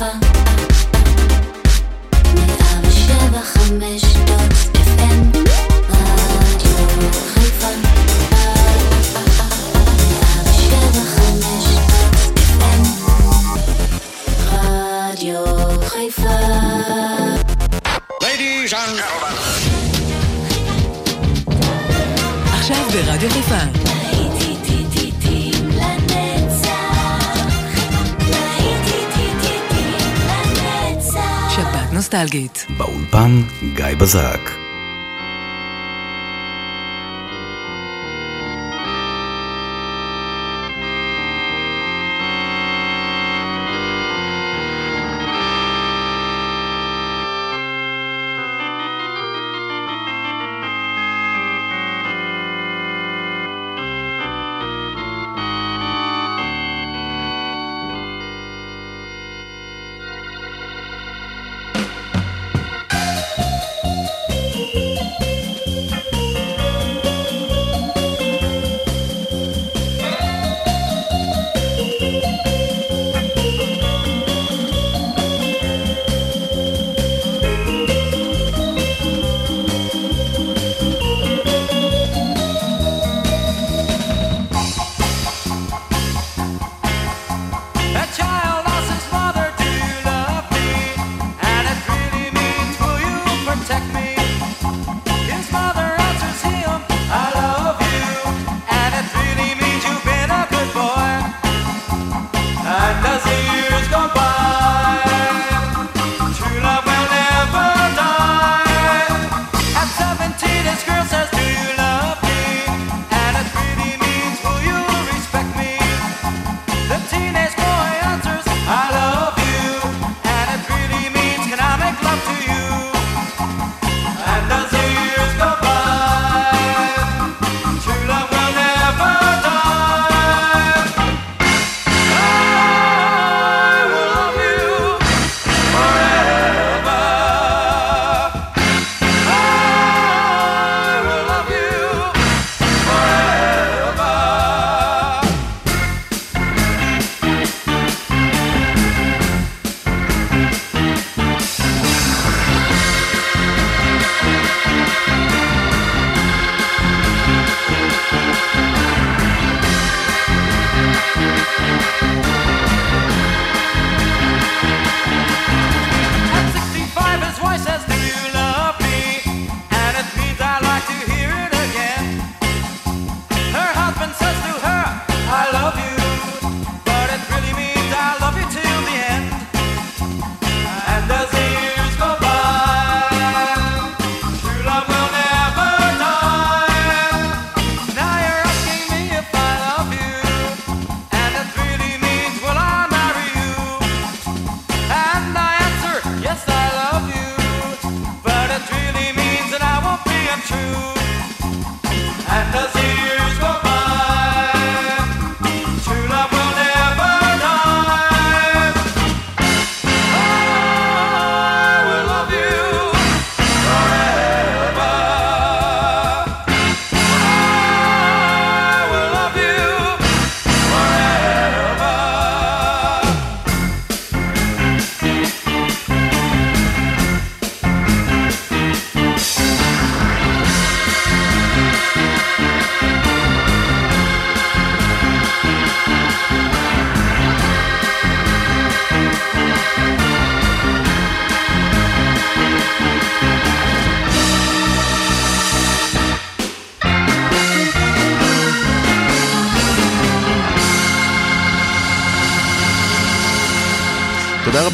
lover. נוסטלגית. באולפן גיא בזק.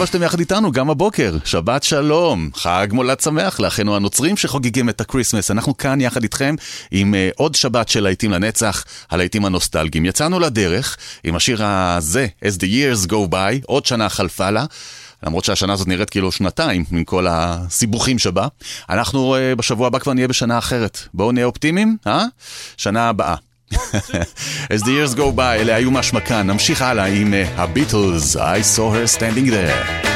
רבה שאתם יחד איתנו, גם הבוקר. שבת שלום, חג מולד שמח לאחינו הנוצרים שחוגגים את הקריסמס. אנחנו כאן יחד איתכם עם uh, עוד שבת של להיטים לנצח, הלהיטים הנוסטלגיים. יצאנו לדרך עם השיר הזה, As the years go by, עוד שנה חלפה לה. למרות שהשנה הזאת נראית כאילו שנתיים עם כל הסיבוכים שבה. אנחנו uh, בשבוע הבא כבר נהיה בשנה אחרת. בואו נהיה אופטימיים, אה? שנה הבאה. As the years go by, אלה היו מהשמקן. נמשיך הלאה עם הביטלס, I saw her standing there.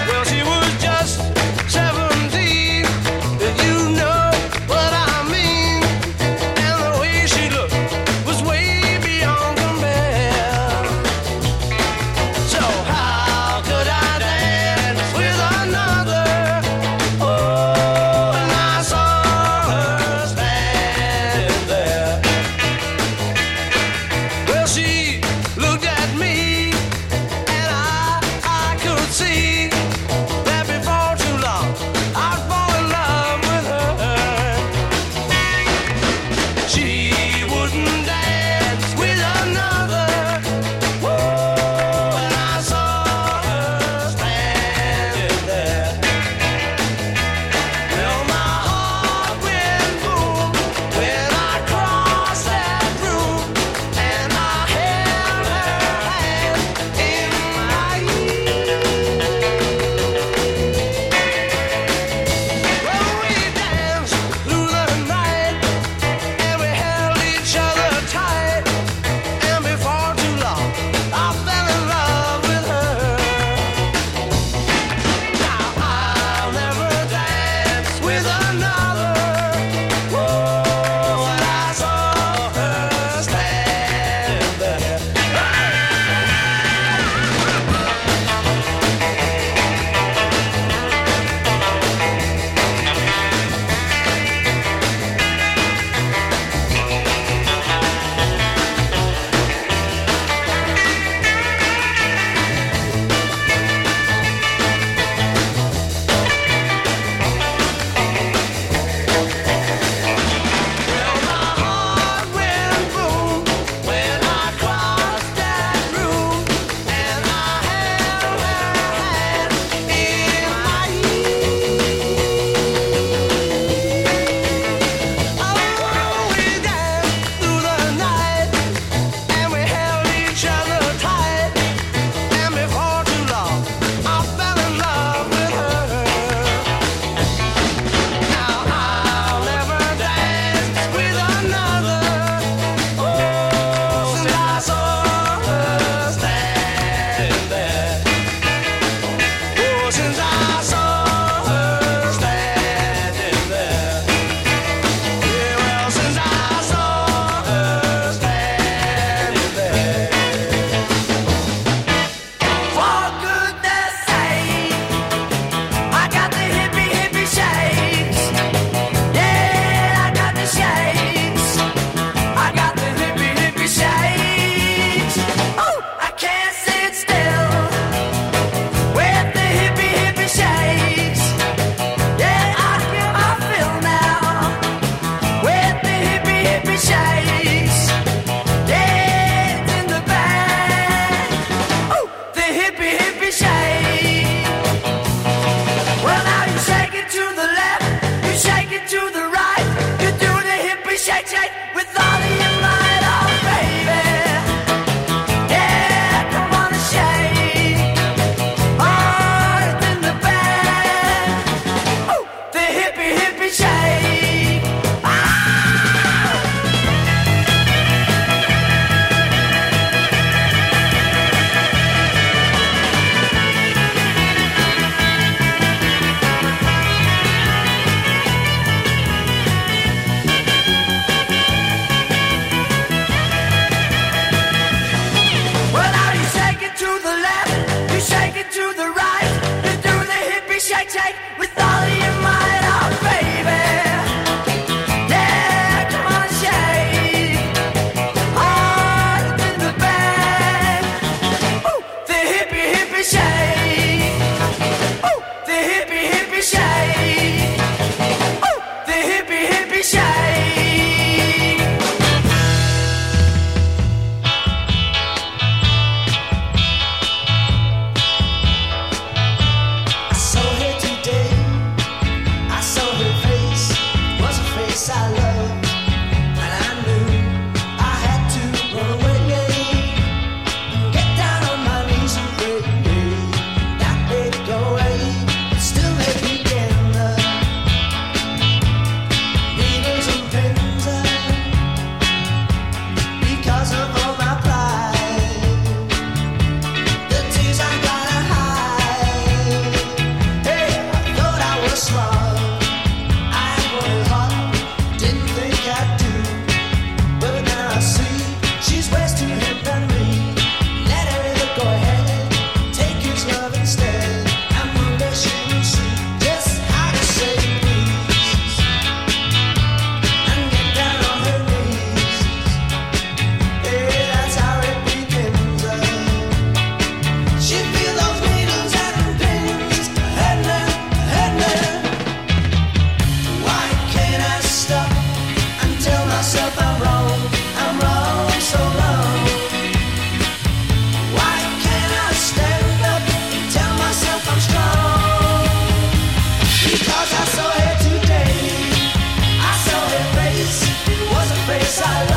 side.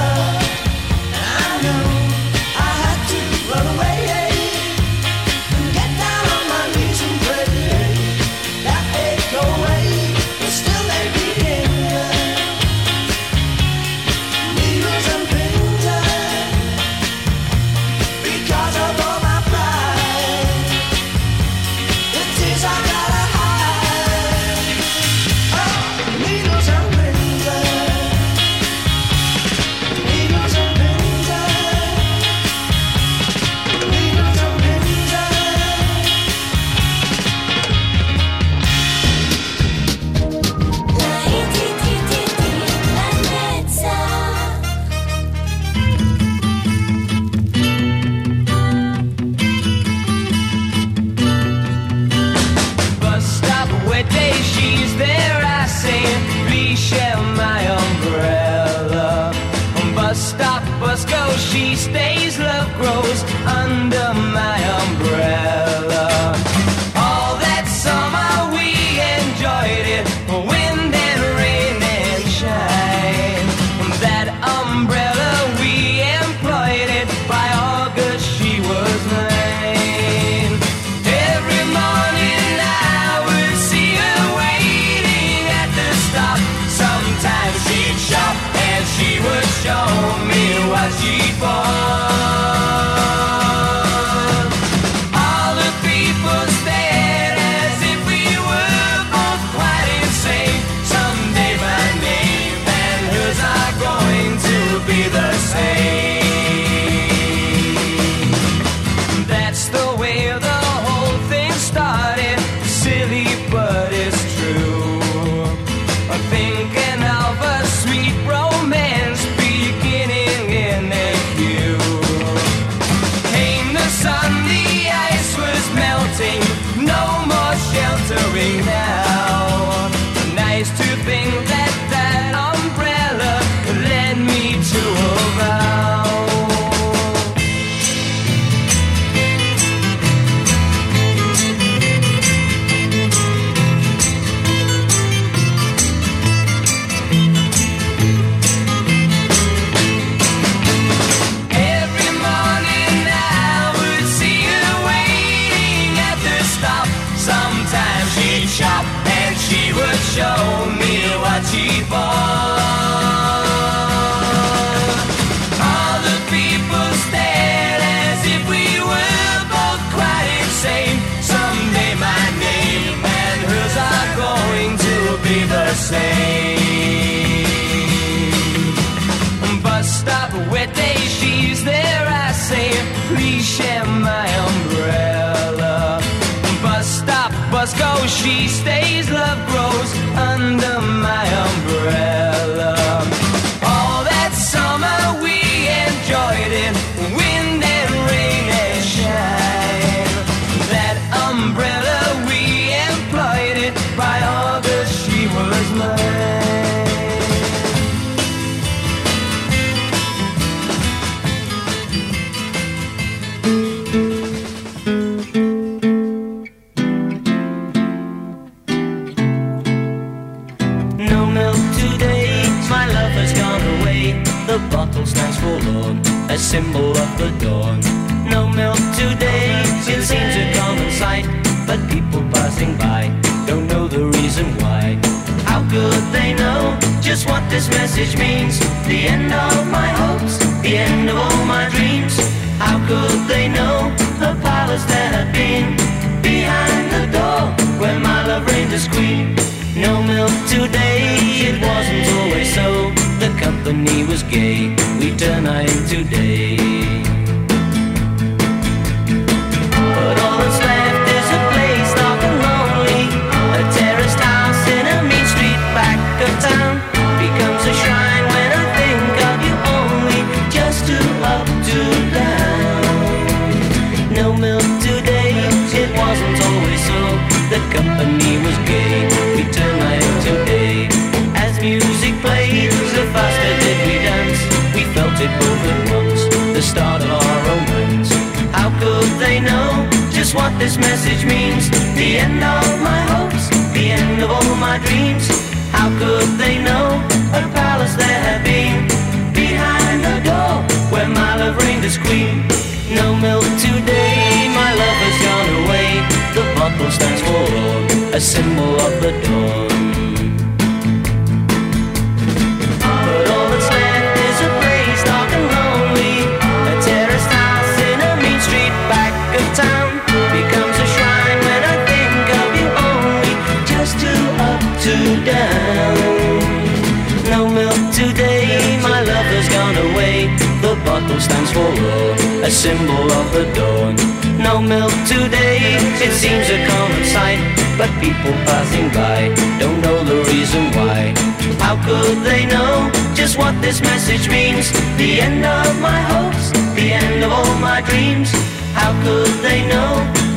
stands for love, a symbol of the dawn. No milk today, it seems a common sight, but people passing by don't know the reason why. How could they know just what this message means? The end of my hopes, the end of all my dreams. How could they know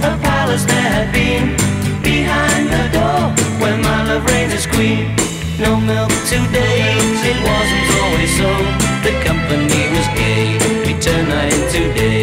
a palace there had been behind the door where my love reigns as queen? No milk today, it wasn't always so. The today.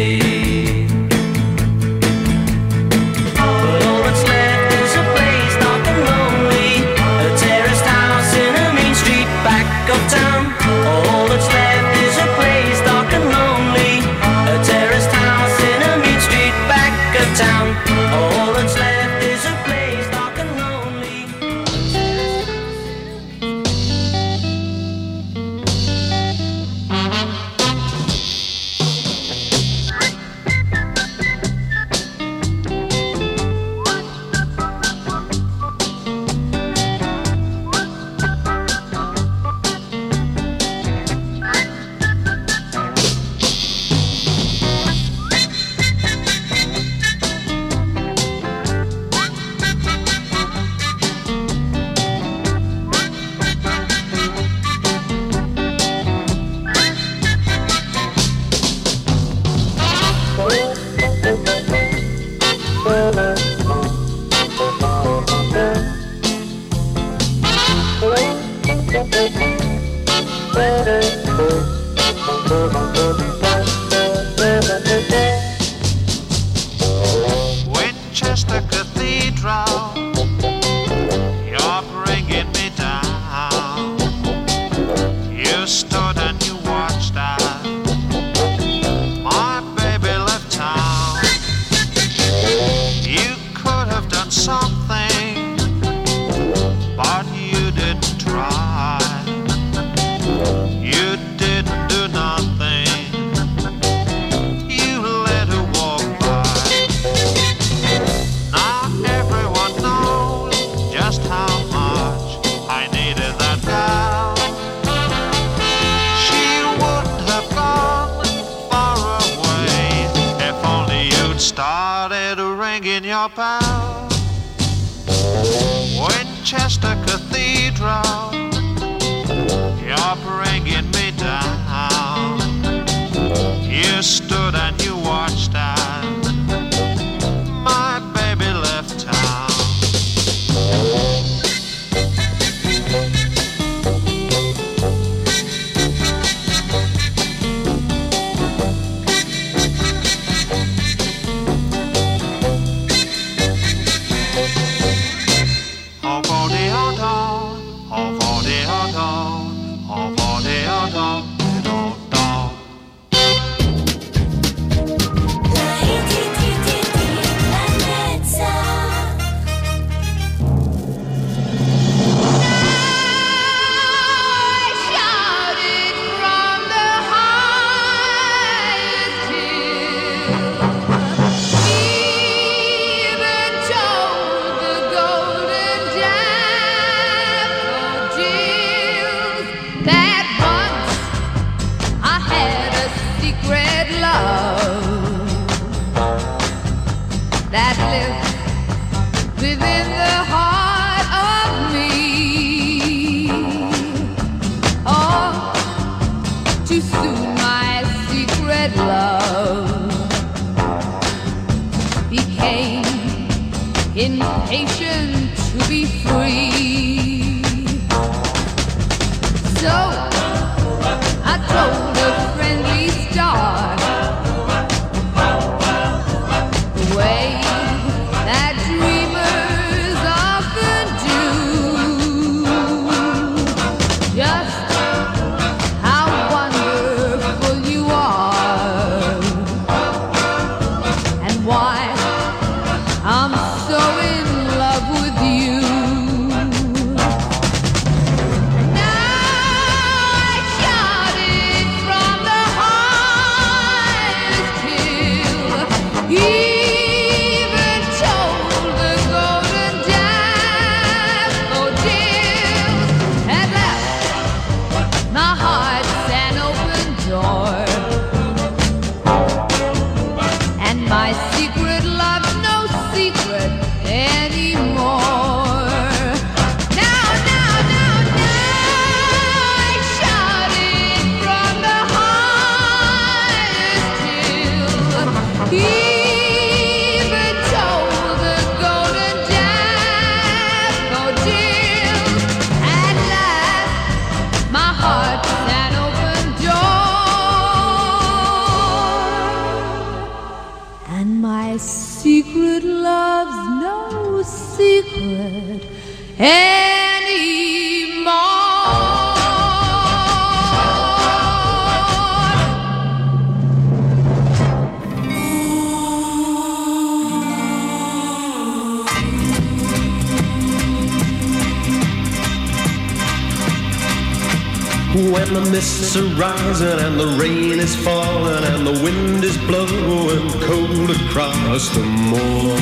It's a rising and the rain is falling and the wind is blowing cold across the moor.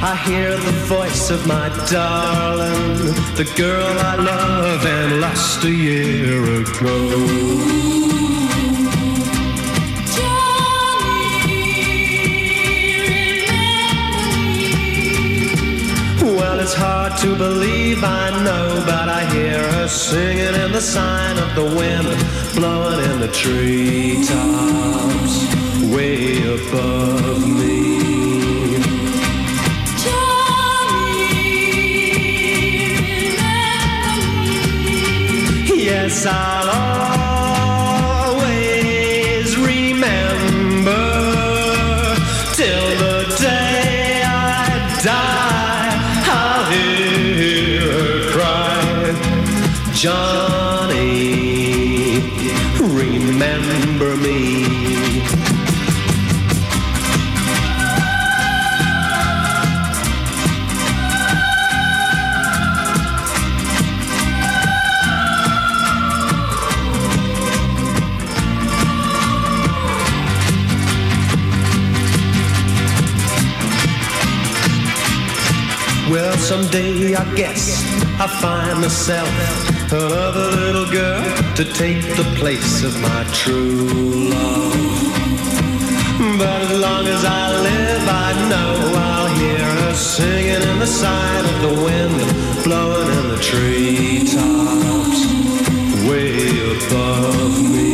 I hear the voice of my darling, the girl I love and lost a year ago. to believe I know, but I hear her singing in the sign of the wind, blowing in the treetops way above me. Johnny, me. Yes, I Johnny, remember me. Well, someday I guess I find myself of a little girl to take the place of my true love. But as long as I live, I know I'll hear her singing in the side of the wind, blowing in the treetops way above me.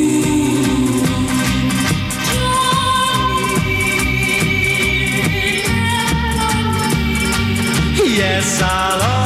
Yes, I'll.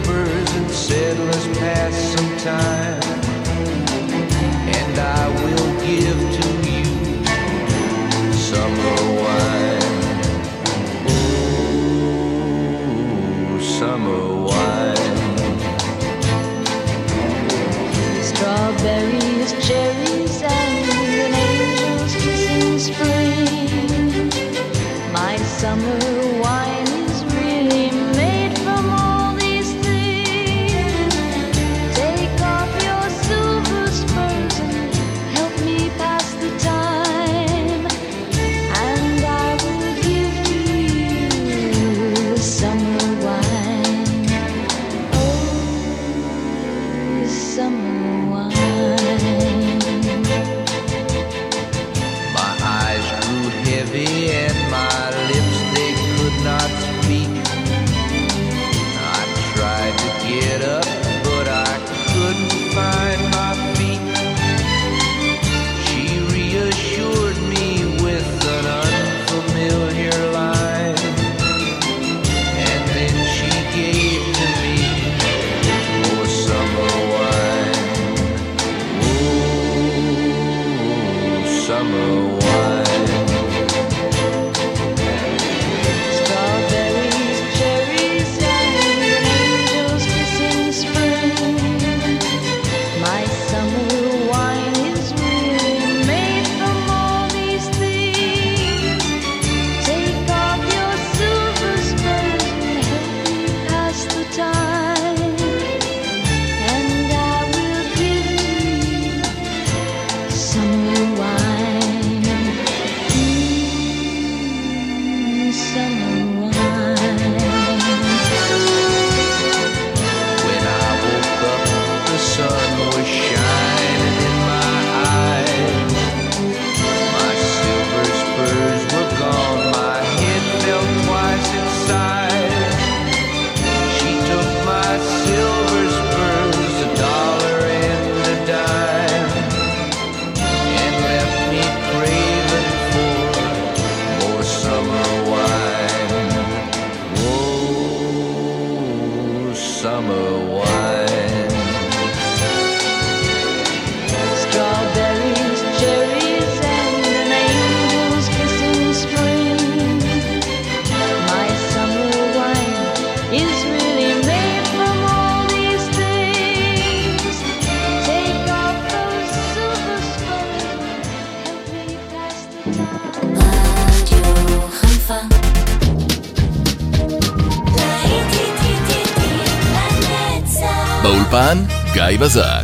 pass some time, and I will give to you summer wine. Ooh, summer wine. Strawberries, cherries. Bazar.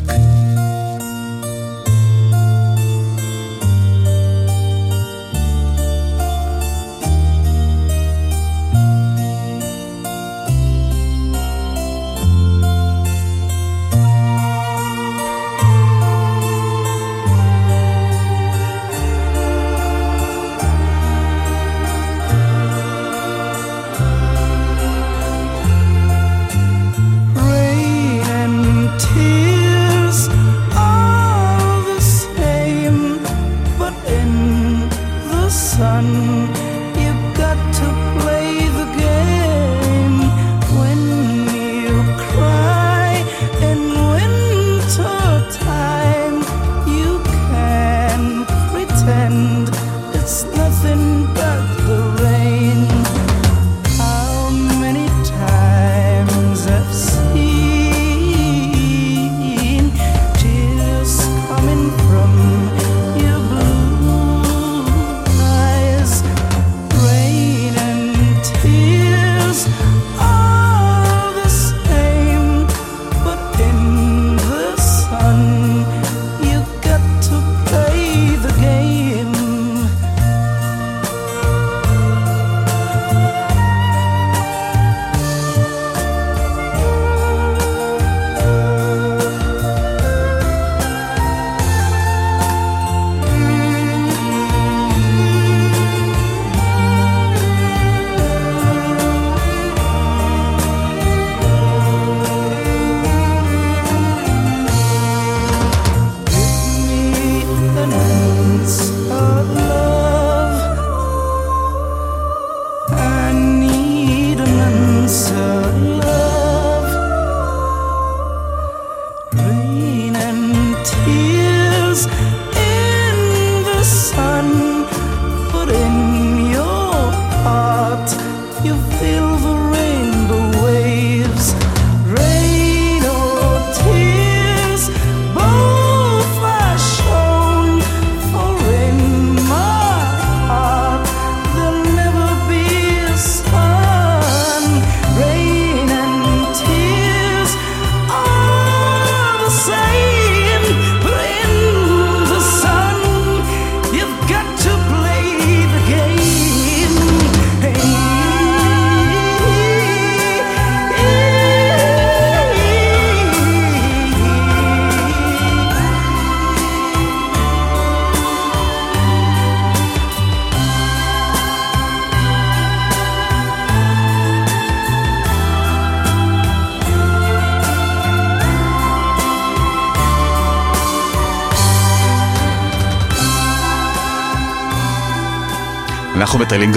Tears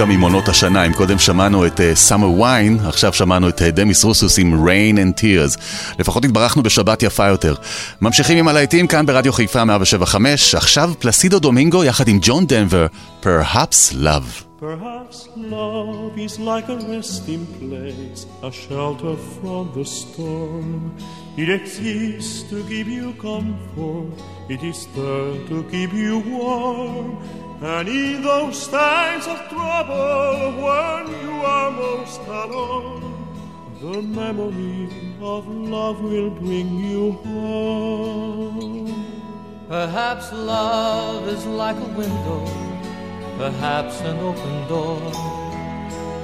גם עם עונות השנה, אם קודם שמענו את uh, Summer Wine, עכשיו שמענו את uh, דמיס רוסוס עם Rain and Tears. לפחות התברכנו בשבת יפה יותר. ממשיכים עם הלהיטים כאן ברדיו חיפה 175, עכשיו פלסידו דומינגו יחד עם ג'ון דנבר, Perhaps Love. Perhaps love is like a resting place, a shelter from the storm. It exists to give you comfort, it is there to keep you warm. And in those times of trouble, when you are most alone, the memory of love will bring you home. Perhaps love is like a window, perhaps an open door.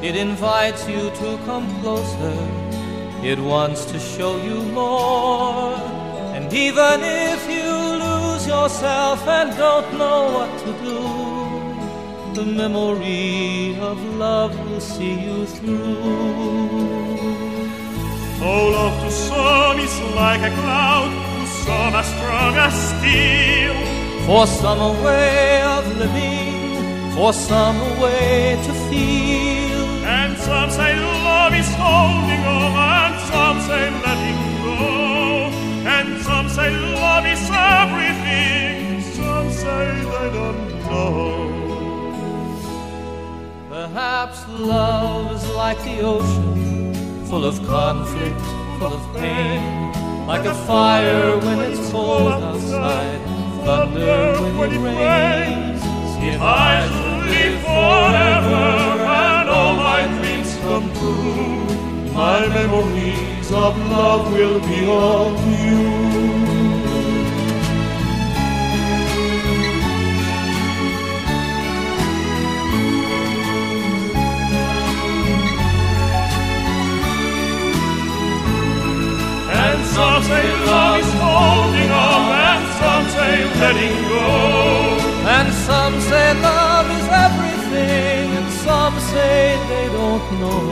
It invites you to come closer, it wants to show you more. And even if you yourself and don't know what to do, the memory of love will see you through. Oh, love to some is like a cloud, to some as strong as steel. For some a way of living, for some a way to feel. And some say love is holding on, and some say letting go. And some say love is everything, say don't know. Perhaps love is like the ocean, full of conflict, full of pain. Like a fire when it's cold outside, thunder when it rains. If I should live forever and all my dreams come true, my memories of love will be of you. Some say love is holding on, and some say letting go. And some say love is everything, and some say they don't know.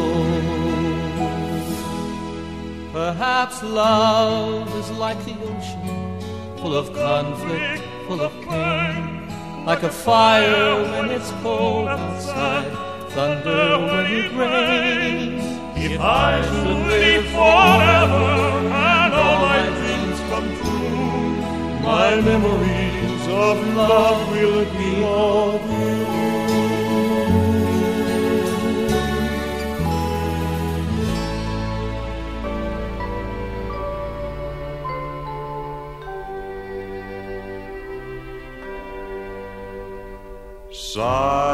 Perhaps love is like the ocean, full of conflict, full of pain. Like a fire when it's cold outside, thunder when it rains. If I should live forever, my memories of love will be of you. Sigh.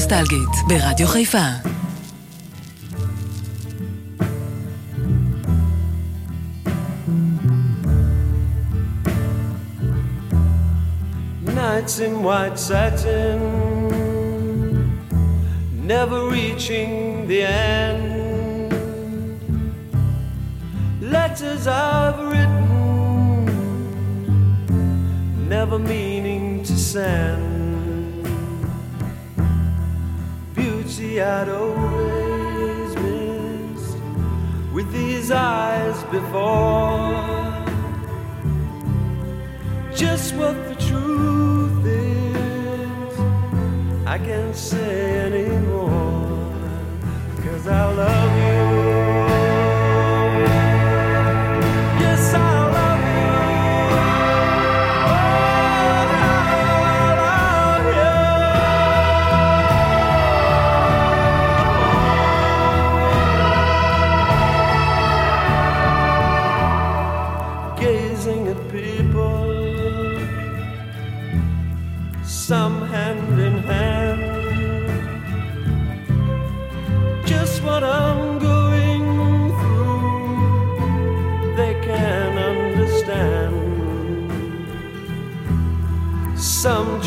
נוסטלגית, ברדיו חיפה. Nights in white satin, never reaching the end. Letters I've written, never meaning to send. I'd always missed with these eyes before just what the truth is. I can't say anymore, cause I love you.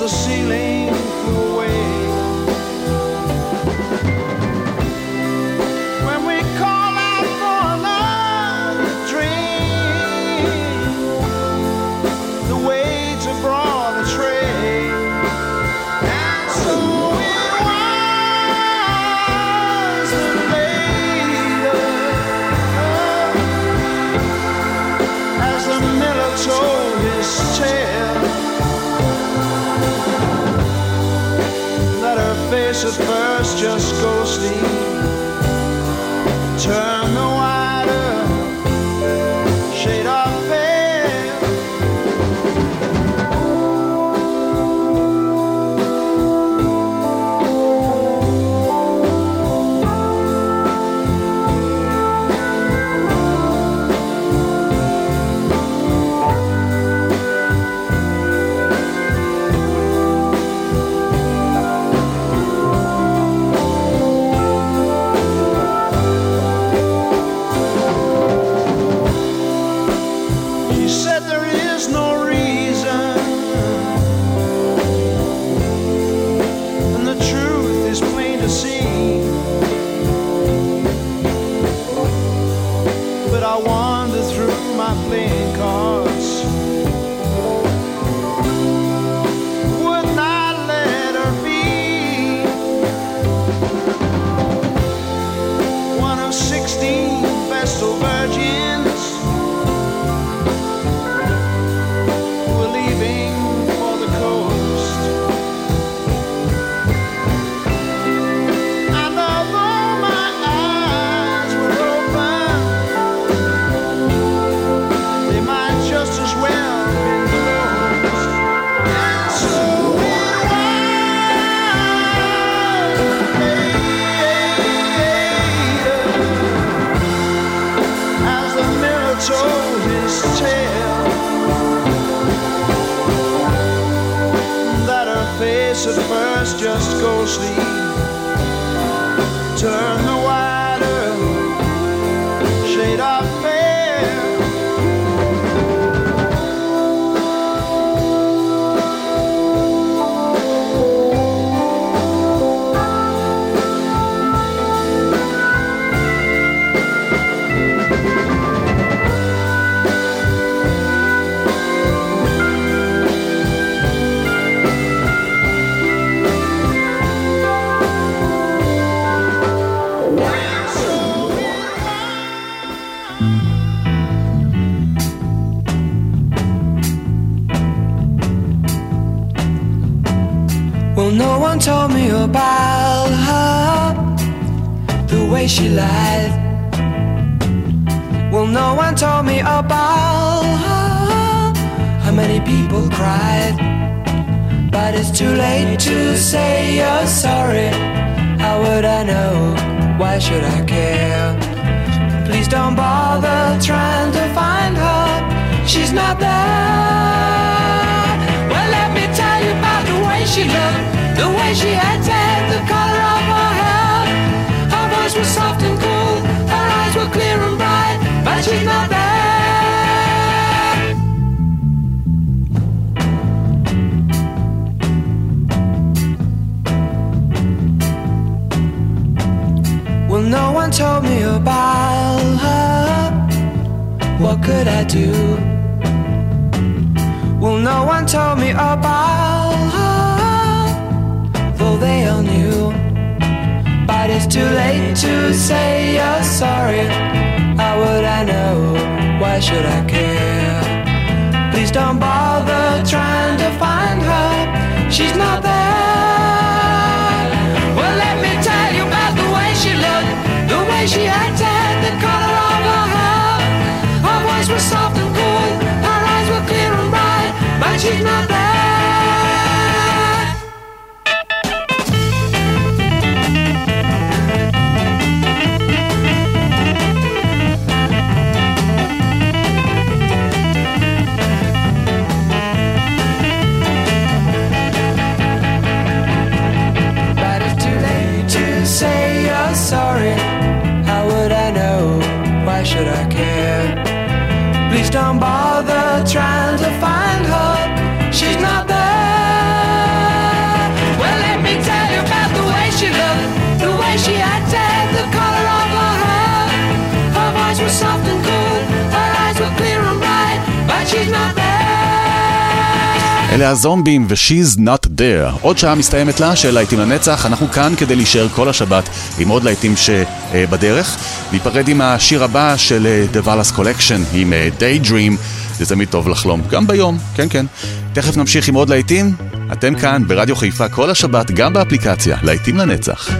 the ceiling Know? Why should I care? Please don't bother trying to find her. She's not there. Well, let me tell you about the way she looked, do? Well, no one told me about her, though they all knew. But it's too late to say you're sorry. How would I know? Why should I care? Please don't bother trying to find her. She's not there. Well, let me tell you about the way she looked, the way she acted, she's not there. אלה הזומבים ו-She's Not There. עוד שעה מסתיימת לה של להיטים לנצח, אנחנו כאן כדי להישאר כל השבת עם עוד להיטים שבדרך. ניפרד עם השיר הבא של אה, The Valas Collection עם אה, Daydream, זה תמיד טוב לחלום, גם ביום, כן כן. תכף נמשיך עם עוד להיטים, אתם כאן ברדיו חיפה כל השבת, גם באפליקציה, להיטים לנצח.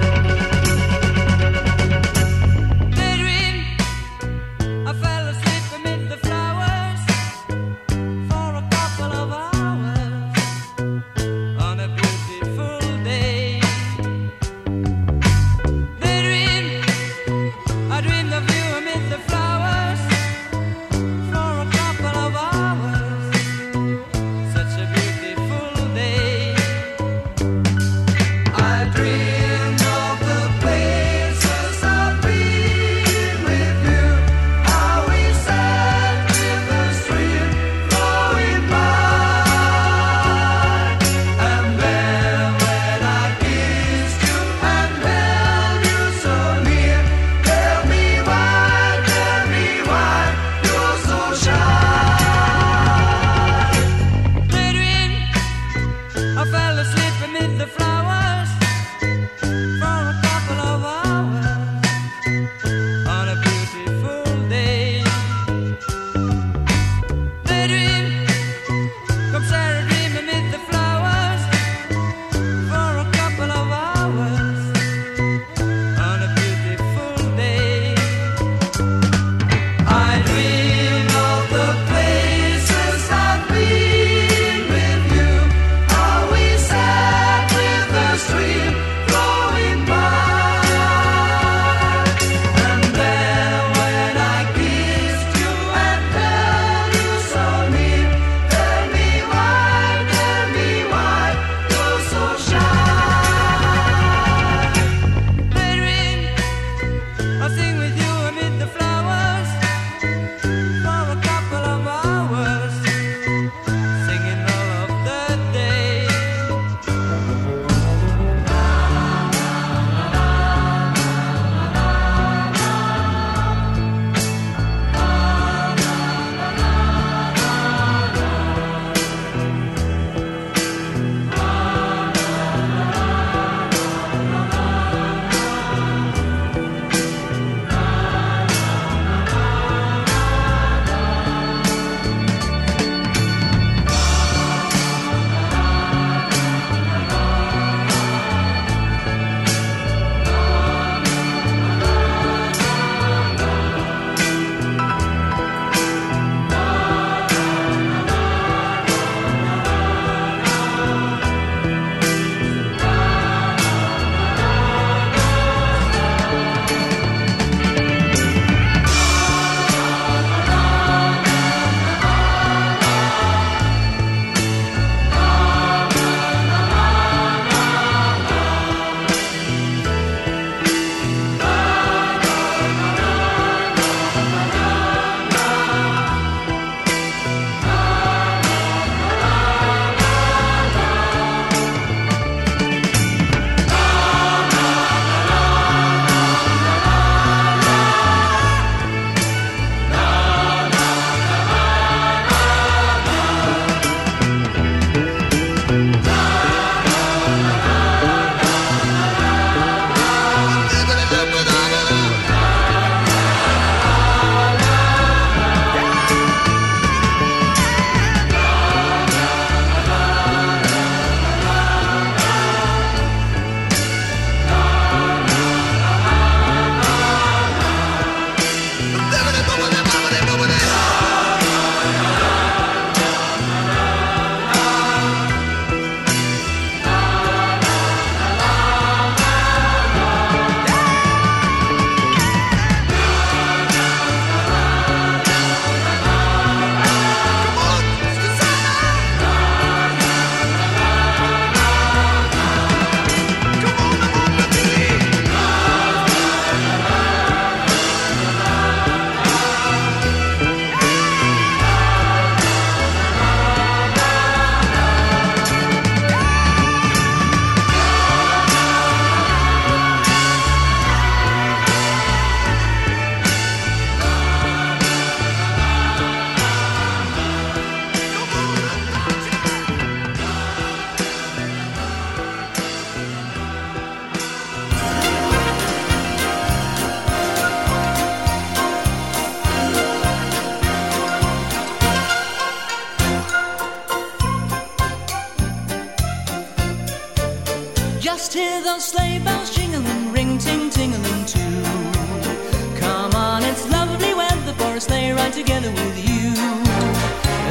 Ride together with you.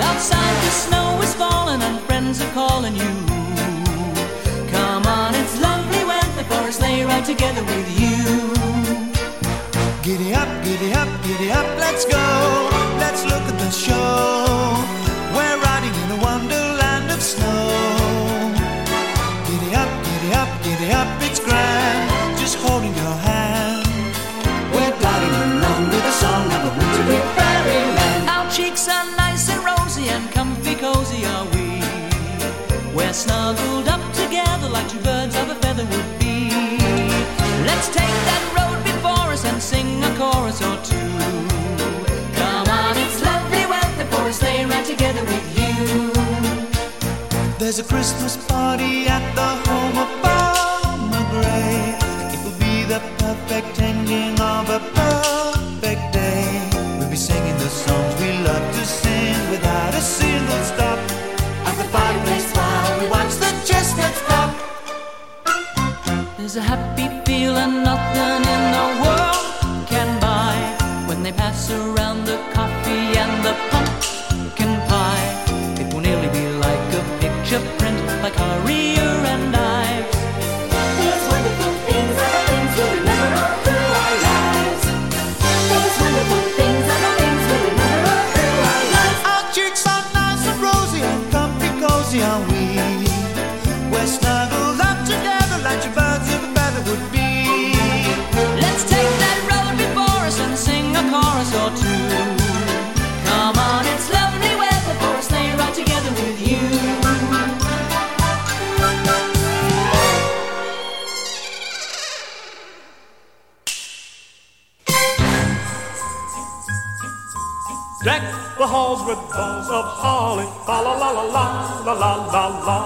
Outside the snow is falling and friends are calling you. Come on, it's lovely weather for a sleigh ride together with you. Giddy up, giddy up, giddy up, let's go. Let's look at the show. We're riding in a wonderland of snow. Giddy up, giddy up, giddy up, it's grand. Cozy are we. We're snuggled up together like two birds of a feather would be. Let's take that road before us and sing a chorus or two. Come on, it's lovely weather for a sleigh ride together with you. There's a Christmas party at the of fa la la la la la la la la.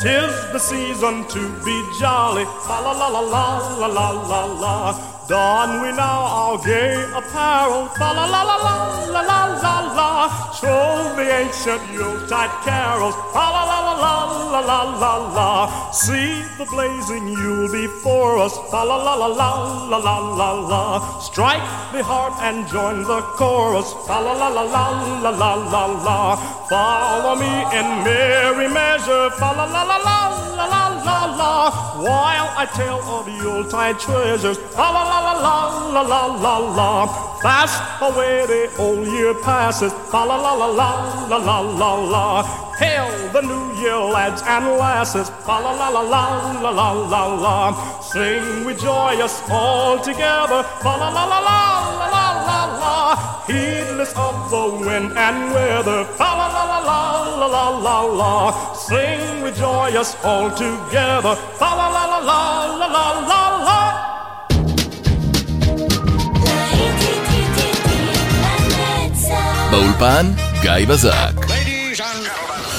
Tis the season to be jolly, fa la la la la la la la la. Don we now our gay apparel, fa la la la la la la la la. Show the ancient Yuletide carols, fa la la la la la la la la. See the blazing Yule before us, fa la la la la la la la la. Strike the heart and join the chorus, fa la la la la la la la la. Follow me in merry measure, fa la la la la la la la la. While I tell of Yuletide treasures, la la la la la la la la. Fast away the old year passes, la la la la la la la la. Hail the new year, lads and lasses, fa la la la la la la la la. Sing we joyous all together, la la la la la la la la Heedless of the wind and weather, fa la la la la la la la la. Sing we joyous all together, fa la la la la la la la la. באולפן, גיא בזק.